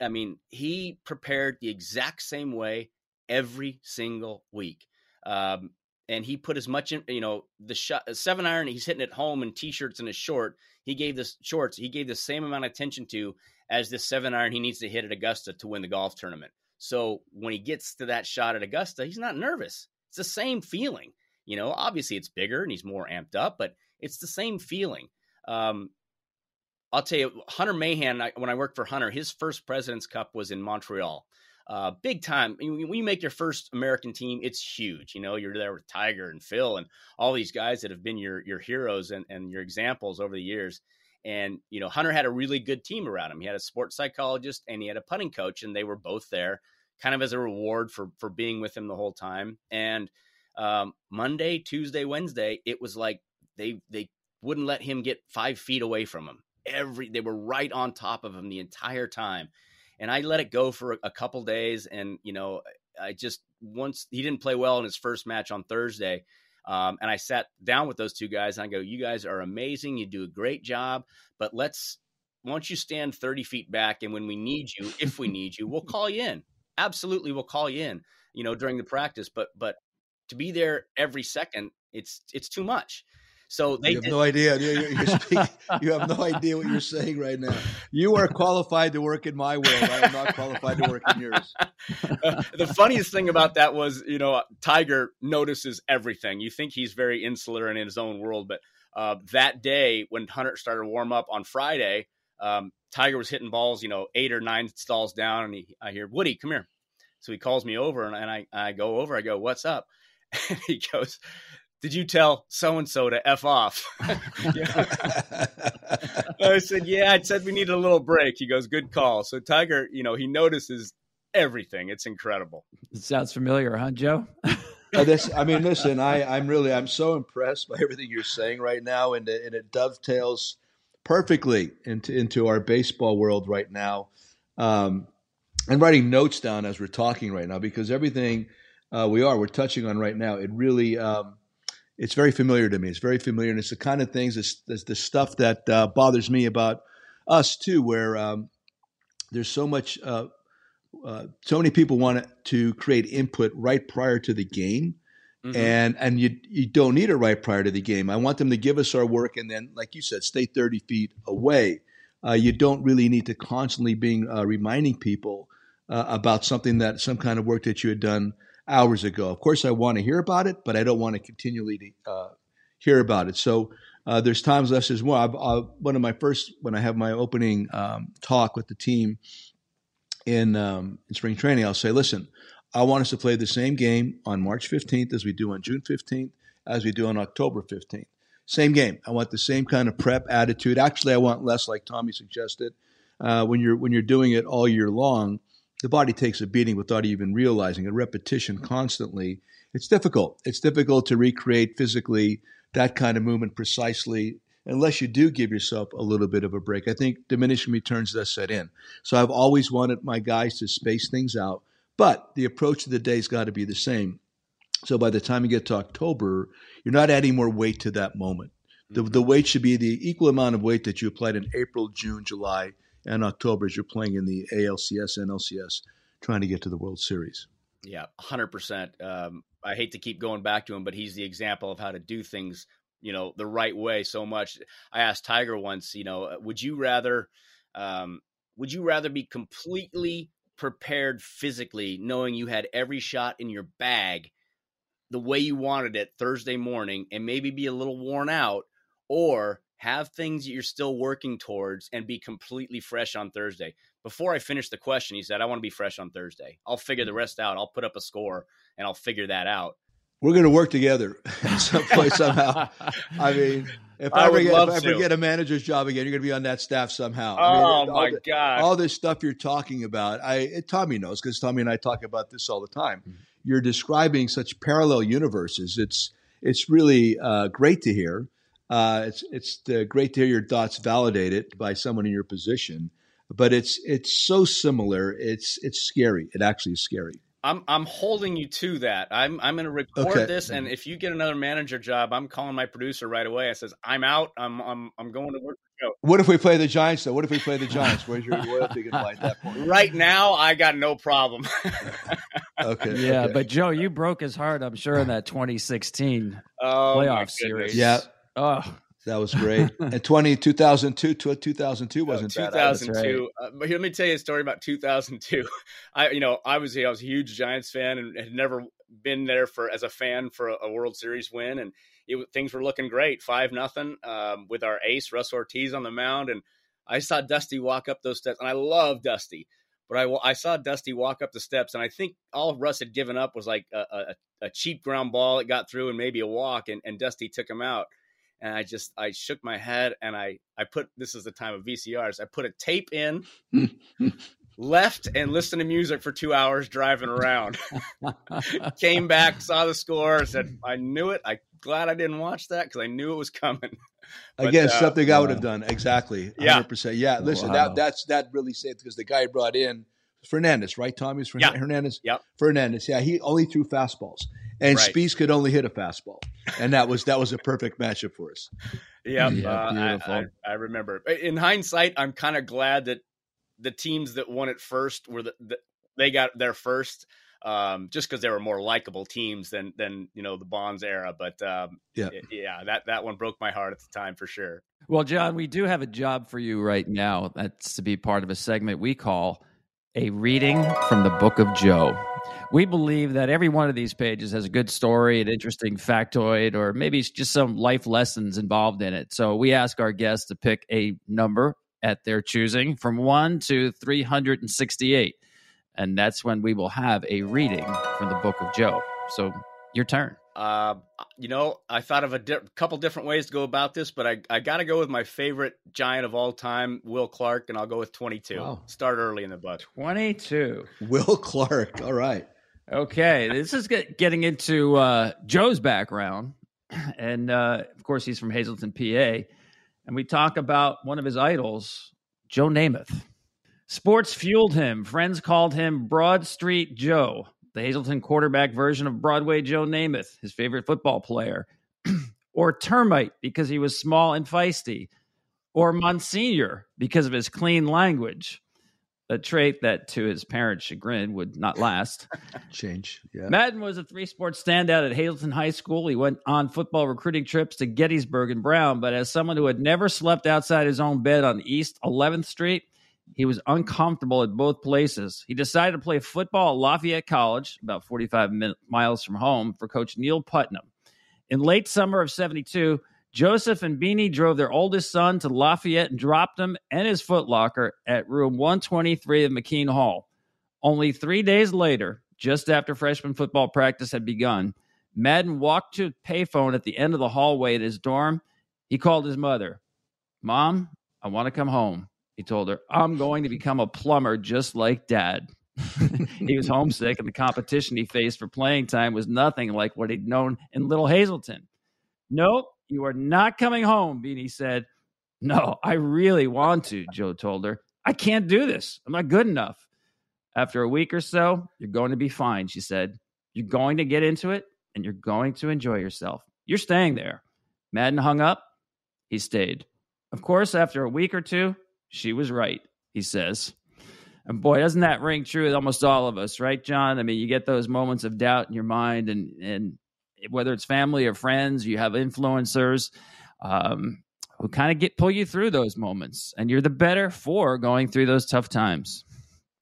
I mean, he prepared the exact same way every single week. Um, and he put as much in, you know, the shot, seven iron he's hitting at home in t-shirts and a short. He gave the shorts, he gave the same amount of attention to as this seven iron he needs to hit at Augusta to win the golf tournament. So when he gets to that shot at Augusta, he's not nervous. It's the same feeling. You know, obviously it's bigger and he's more amped up, but it's the same feeling. Um, I'll tell you, Hunter Mahan, I, when I worked for Hunter, his first President's Cup was in Montreal. Uh, big time. When you make your first American team, it's huge. You know, you're there with Tiger and Phil and all these guys that have been your your heroes and, and your examples over the years. And you know, Hunter had a really good team around him. He had a sports psychologist and he had a putting coach, and they were both there kind of as a reward for for being with him the whole time. And um, Monday, Tuesday, Wednesday, it was like they they wouldn't let him get five feet away from him. Every they were right on top of him the entire time. And I let it go for a couple days, and you know, I just once he didn't play well in his first match on Thursday. Um, and I sat down with those two guys and I go, You guys are amazing. You do a great job, but let's, once you stand 30 feet back, and when we need you, if we need you, we'll call you in absolutely We'll call you in, you know, during the practice. But but to be there every second, it's it's too much. So they you have did. no idea. You're, you're speaking, you have no idea what you're saying right now. You are qualified to work in my world. I am not qualified to work in yours. The funniest thing about that was, you know, Tiger notices everything. You think he's very insular and in his own world, but uh, that day when Hunter started to warm up on Friday, um, Tiger was hitting balls, you know, eight or nine stalls down, and he, I hear Woody, come here. So he calls me over, and, and I, I go over. I go, what's up? And he goes, did you tell so and so to f off? I said, yeah. I said we needed a little break. He goes, good call. So Tiger, you know, he notices everything. It's incredible. It sounds familiar, huh, Joe? uh, this, I mean, listen, I, I'm really, I'm so impressed by everything you're saying right now, and, and it dovetails perfectly into into our baseball world right now. Um, I'm writing notes down as we're talking right now because everything uh, we are we're touching on right now, it really um, it's very familiar to me. It's very familiar, and it's the kind of things it's the stuff that uh, bothers me about us too, where um, there's so much. Uh, uh, so many people want to create input right prior to the game, Mm-hmm. And and you you don't need it right prior to the game. I want them to give us our work and then, like you said, stay 30 feet away. Uh, you don't really need to constantly being uh, reminding people uh, about something that some kind of work that you had done hours ago. Of course, I want to hear about it, but I don't want to continually uh, hear about it. So uh, there's times less is more. I've, uh, one of my first when I have my opening um, talk with the team in um, in spring training, I'll say, listen. I want us to play the same game on March 15th as we do on June 15th, as we do on October 15th. Same game. I want the same kind of prep attitude. Actually, I want less, like Tommy suggested. Uh, when you're when you're doing it all year long, the body takes a beating without even realizing it. Repetition constantly. It's difficult. It's difficult to recreate physically that kind of movement precisely unless you do give yourself a little bit of a break. I think diminishing returns does set in. So I've always wanted my guys to space things out but the approach of the day's got to be the same. So by the time you get to October, you're not adding more weight to that moment. The, the weight should be the equal amount of weight that you applied in April, June, July, and October as you're playing in the ALCS and LCS, trying to get to the World Series. Yeah, hundred um, percent. I hate to keep going back to him, but he's the example of how to do things, you know, the right way. So much. I asked Tiger once, you know, would you rather, um, would you rather be completely prepared physically, knowing you had every shot in your bag, the way you wanted it Thursday morning, and maybe be a little worn out, or have things that you're still working towards and be completely fresh on Thursday. Before I finished the question, he said, I want to be fresh on Thursday. I'll figure the mm. rest out. I'll put up a score and I'll figure that out. We're going to work together someplace somehow. I mean, if I, I ever, get, if I ever get a manager's job again, you're going to be on that staff somehow. Oh I mean, my the, god! All this stuff you're talking about, I Tommy knows because Tommy and I talk about this all the time. Mm-hmm. You're describing such parallel universes. It's it's really uh, great to hear. Uh, it's it's uh, great to hear your thoughts validated by someone in your position, but it's it's so similar. It's it's scary. It actually is scary. I'm I'm holding you to that. I'm I'm going to record okay. this, and if you get another manager job, I'm calling my producer right away. I says I'm out. I'm I'm I'm going to work. What if we play the Giants though? What if we play the Giants? Where's your loyalty going to lie at that point? Right now, I got no problem. okay. Yeah, okay. but Joe, you broke his heart. I'm sure in that 2016 oh, playoff series. Yeah. Oh, that was great. and 20, 2002, 2002 wasn't no, 2002. Bad. Uh, but let me tell you a story about 2002. I, you know, I was, I was a huge Giants fan and had never been there for as a fan for a, a World Series win. And it, things were looking great, five nothing, um, with our ace Russ Ortiz on the mound. And I saw Dusty walk up those steps, and I love Dusty. But I, I saw Dusty walk up the steps, and I think all Russ had given up was like a, a, a cheap ground ball that got through and maybe a walk, and, and Dusty took him out and I just I shook my head and I I put this is the time of VCRs. I put a tape in, left and listened to music for two hours driving around. Came back, saw the score, said I knew it. I glad I didn't watch that because I knew it was coming. But, Again, uh, something I would have done exactly. 100%. Yeah, yeah. Listen, wow. that that's that really saved because the guy brought in Fernandez, right? Tommy's Fernandez. Yep. Hernandez. Yep. Fernandez. Yeah, he only threw fastballs and right. Spiezio could only hit a fastball, and that was that was a perfect matchup for us. Yep, yeah, uh, I, I, I, remember. In hindsight, I'm kind of glad that the teams that won it first were the, the they got there first, um, just because they were more likable teams than than you know the Bonds era. But um, yeah, yeah, that that one broke my heart at the time for sure. Well, John, we do have a job for you right now. That's to be part of a segment we call a reading from the Book of Joe. We believe that every one of these pages has a good story, an interesting factoid, or maybe just some life lessons involved in it. So we ask our guests to pick a number at their choosing from 1 to 368. And that's when we will have a reading from the Book of Joe. So your turn. Uh, you know, I thought of a di- couple different ways to go about this, but I, I got to go with my favorite giant of all time, Will Clark, and I'll go with 22. Wow. Start early in the book. 22. Will Clark. All right. Okay. This is get, getting into uh, Joe's background. And uh, of course, he's from Hazleton, PA. And we talk about one of his idols, Joe Namath. Sports fueled him. Friends called him Broad Street Joe the Hazleton quarterback version of Broadway Joe Namath, his favorite football player, or Termite because he was small and feisty, or Monsignor because of his clean language, a trait that, to his parents' chagrin, would not last. Change. Yeah. Maddon was a three sport standout at Hazleton High School. He went on football recruiting trips to Gettysburg and Brown, but as someone who had never slept outside his own bed on East 11th Street, he was uncomfortable at both places. He decided to play football at Lafayette College, about 45 min- miles from home, for Coach Neil Putnam. In late summer of 72, Joseph and Beanie drove their oldest son to Lafayette and dropped him and his footlocker at room 123 of McKeen Hall. Only three days later, just after freshman football practice had begun, Maddon walked to a payphone at the end of the hallway at his dorm. He called his mother. Mom, I want to come home. He told her, I'm going to become a plumber just like dad. he was homesick, and the competition he faced for playing time was nothing like what he'd known in Little Hazleton. Nope, you are not coming home, Beanie said. No, I really want to, Joe told her. I can't do this. I'm not good enough. After a week or so, you're going to be fine, she said. You're going to get into it and you're going to enjoy yourself. You're staying there. Maddon hung up he stayed. Of course, after a week or two, she was right, he says. And boy, doesn't that ring true with almost all of us, right, John? I mean, you get those moments of doubt in your mind, and and whether it's family or friends, you have influencers um, who kind of get pull you through those moments, and you're the better for going through those tough times.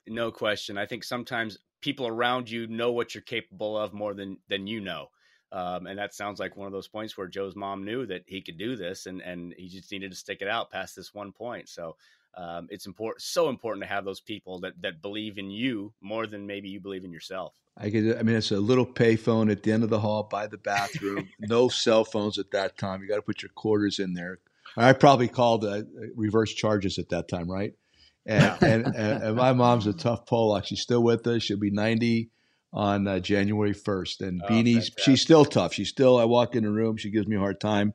No question. I think sometimes people around you know what you're capable of more than than you know. Um, and that sounds like one of those points where Joe's mom knew that he could do this, and and he just needed to stick it out past this one point. So um, it's important, so important to have those people that that believe in you more than maybe you believe in yourself. I could, I mean, it's a little payphone at the end of the hall by the bathroom. no cell phones at that time. You got to put your quarters in there. I probably called uh, reverse charges at that time, right? And, and, and, and, my mom's a tough Pollock. She's still with us. She'll be 90 on uh, January 1st. And oh, Beanie's, she's still tough. She's still, I walk in the room, she gives me a hard time.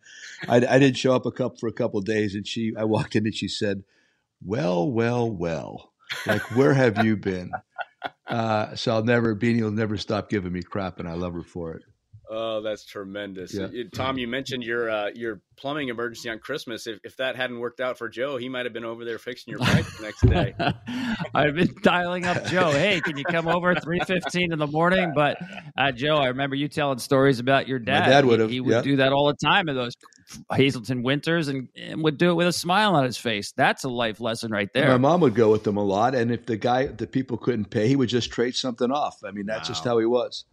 I, I didn't show up a couple for a couple of days. And she, I walked in and she said, well, well, well, like, where have you been? Uh, so I'll never, Beanie will never stop giving me crap, and I love her for it. Oh, that's tremendous, yeah. Tom. You mentioned your uh, your plumbing emergency on Christmas. If, if that hadn't worked out for Joe, he might have been over there fixing your pipe the next day. I've been dialing up Joe. Hey, can you come over three fifteen in the morning? But uh, Joe, I remember you telling stories about your dad. My dad would have. He, he would yeah. do that all the time in those Hazleton winters, and, and, would do it with a smile on his face. That's a life lesson right there. My mom would go with them a lot, and if the guy, the people couldn't pay, he would just trade something off. I mean, that's wow. just how he was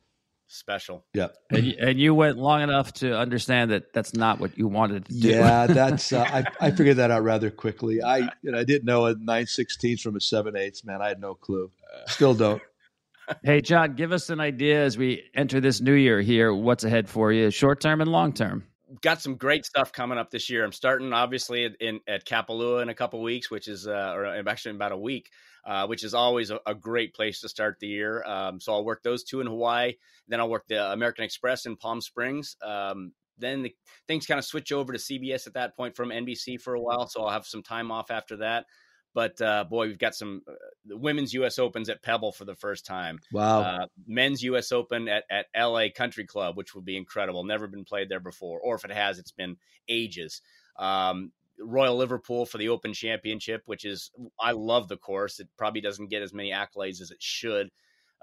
special. Yeah, and you, and you, went long enough to understand that that's not what you wanted to do. Yeah, that's uh, I, I figured that out rather quickly. I you know, I didn't know a nine sixteenths from a seven eighths. Man, I had no clue. Still don't. hey, John, give us an idea as we enter this new year here. What's ahead for you, short term and long term? Got some great stuff coming up this year. I'm starting obviously in at Kapalua in a couple weeks, which is uh, or actually in about a week uh, which is always a, a, great place to start the year. Um, so I'll work those two in Hawaii. Then I'll work the American Express in Palm Springs. Um, then the things kind of switch over to CBS at that point from NBC for a while. So I'll have some time off after that. But uh, boy, we've got some uh, the women's U.S. Opens at Pebble for the first time. Wow! Uh, men's U.S. Open at, at L.A. Country Club, which will be incredible. Never been played there before, or if it has, it's been ages. Um, Royal Liverpool for the Open Championship, which is I love the course. It probably doesn't get as many accolades as it should.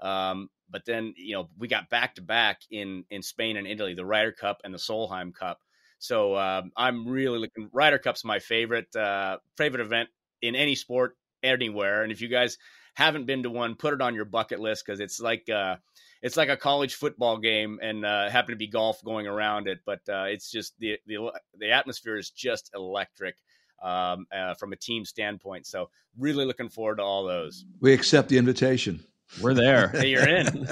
Um, but then you know we got back to back in in Spain and Italy, the Ryder Cup and the Solheim Cup. So um, I'm really looking. Ryder Cup's my favorite uh, favorite event in any sport anywhere. And if you guys haven't been to one, put it on your bucket list because it's like uh, it's like a college football game and uh, happen to be golf going around it. But uh, it's just the, the the atmosphere is just electric um, uh, from a team standpoint. So really looking forward to all those. We accept the invitation. We're there. hey, you're in.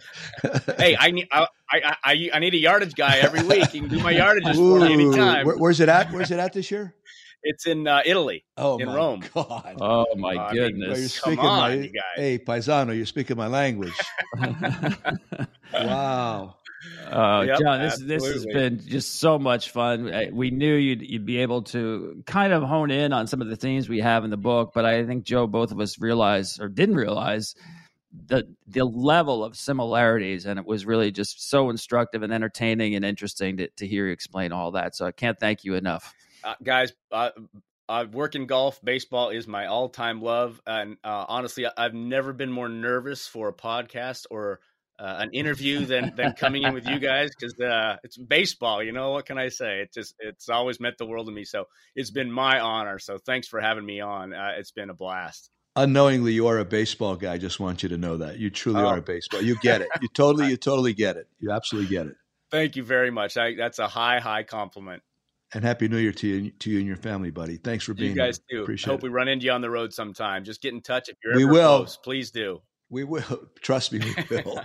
hey, I need I, I, I I need a yardage guy every week. You can do my yardages Ooh, for me anytime. Where, where's it at? Where's it at this year? It's in uh, Italy. Oh, in my Rome. God. Oh my uh, goodness! I mean, you're speaking on, my, you guys. Hey, paisano, you're speaking my language. wow. Uh, yep, John, this absolutely. this has been just so much fun. We knew you'd you'd be able to kind of hone in on some of the themes we have in the book, but I think Joe, both of us realized or didn't realize the the level of similarities, and it was really just so instructive and entertaining and interesting to to hear you explain all that. So I can't thank you enough uh, guys, uh, I work in golf. Baseball is my all-time love, and uh, honestly, I've never been more nervous for a podcast or uh, an interview than than coming in with you guys because uh, it's baseball. You know what can I say? It just it's always meant the world to me. So it's been my honor. So thanks for having me on. Uh, it's been a blast. Unknowingly, you are a baseball guy. I just want you to know that you truly oh. are a baseball. You get it. You totally, you totally get it. You absolutely get it. Thank you very much. I, that's a high, high compliment. And happy New Year to you, to you and your family, buddy. Thanks for being you guys here. too. Appreciate Hope it. we run into you on the road sometime. Just get in touch if you're we ever will. close. Please do. We will. Trust me, we will.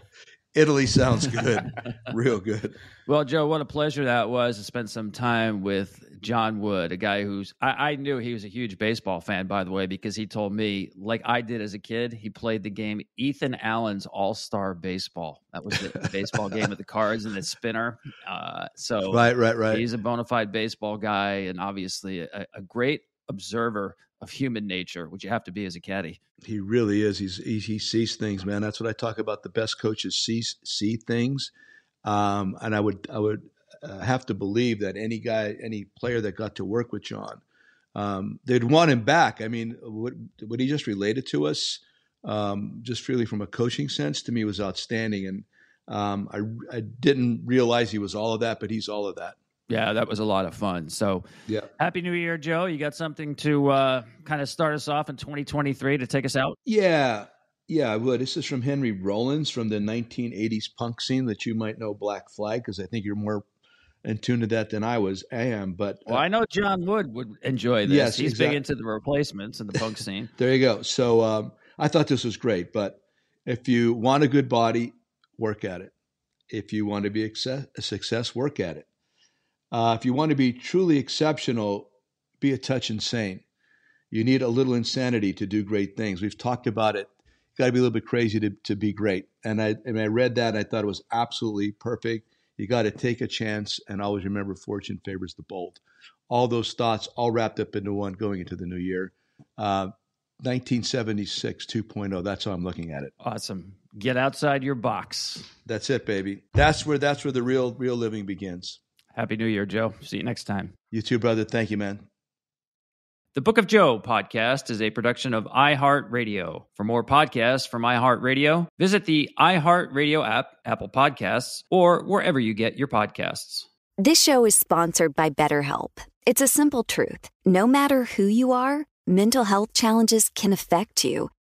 Italy sounds good, real good. Well, Joe, what a pleasure that was to spend some time with John Wood, a guy who's I, I, knew he was a huge baseball fan, by the way, because he told me, like I did as a kid, he played the game Ethan Allen's All Star Baseball. That was the baseball game with the cards and the spinner. Uh, so right, right, right. He's a bona fide baseball guy, and obviously a, a great observer of human nature, which you have to be as a caddy. He really is. He's he, he sees things, man. That's what I talk about. The best coaches see see things, um, and I would I would uh, have to believe that any guy, any player that got to work with John, um, they'd want him back. I mean, what, what he just related to us, um, just really from a coaching sense, to me was outstanding. And um, I, I didn't realize he was all of that, but he's all of that. Yeah, that was a lot of fun. So, yeah. Happy New Year, Joe. You got something to uh, kind of start us off in 2023 to take us out? Yeah. Yeah, I would. This is from Henry Rollins from the 1980s punk scene that you might know Black Flag because I think you're more in tune to that than I was. I am, but uh, well, I know John Wood would enjoy this. Yes, he's exactly. big into the replacements and the punk scene. there you go. So um, I thought this was great. But if you want a good body, work at it. If you want to be a success, work at it. Uh, if you want to be truly exceptional, be a touch insane. You need a little insanity to do great things. We've talked about it. You got to be a little bit crazy to, to be great. And I, and I read that and I thought it was absolutely perfect. You got to take a chance and always remember fortune favors the bold. All those thoughts all wrapped up into one going into the new year. Uh, 1976 2.0. That's how I'm looking at it. Awesome. Get outside your box. That's it, baby. That's where that's where the real real living begins. Happy New Year, Joe. See you next time. You too, brother. Thank you, man. The Book of Joe podcast is a production of iHeartRadio. For more podcasts from iHeartRadio, visit the iHeartRadio app, Apple Podcasts, or wherever you get your podcasts. This show is sponsored by BetterHelp. It's a simple truth. No matter who you are, mental health challenges can affect you,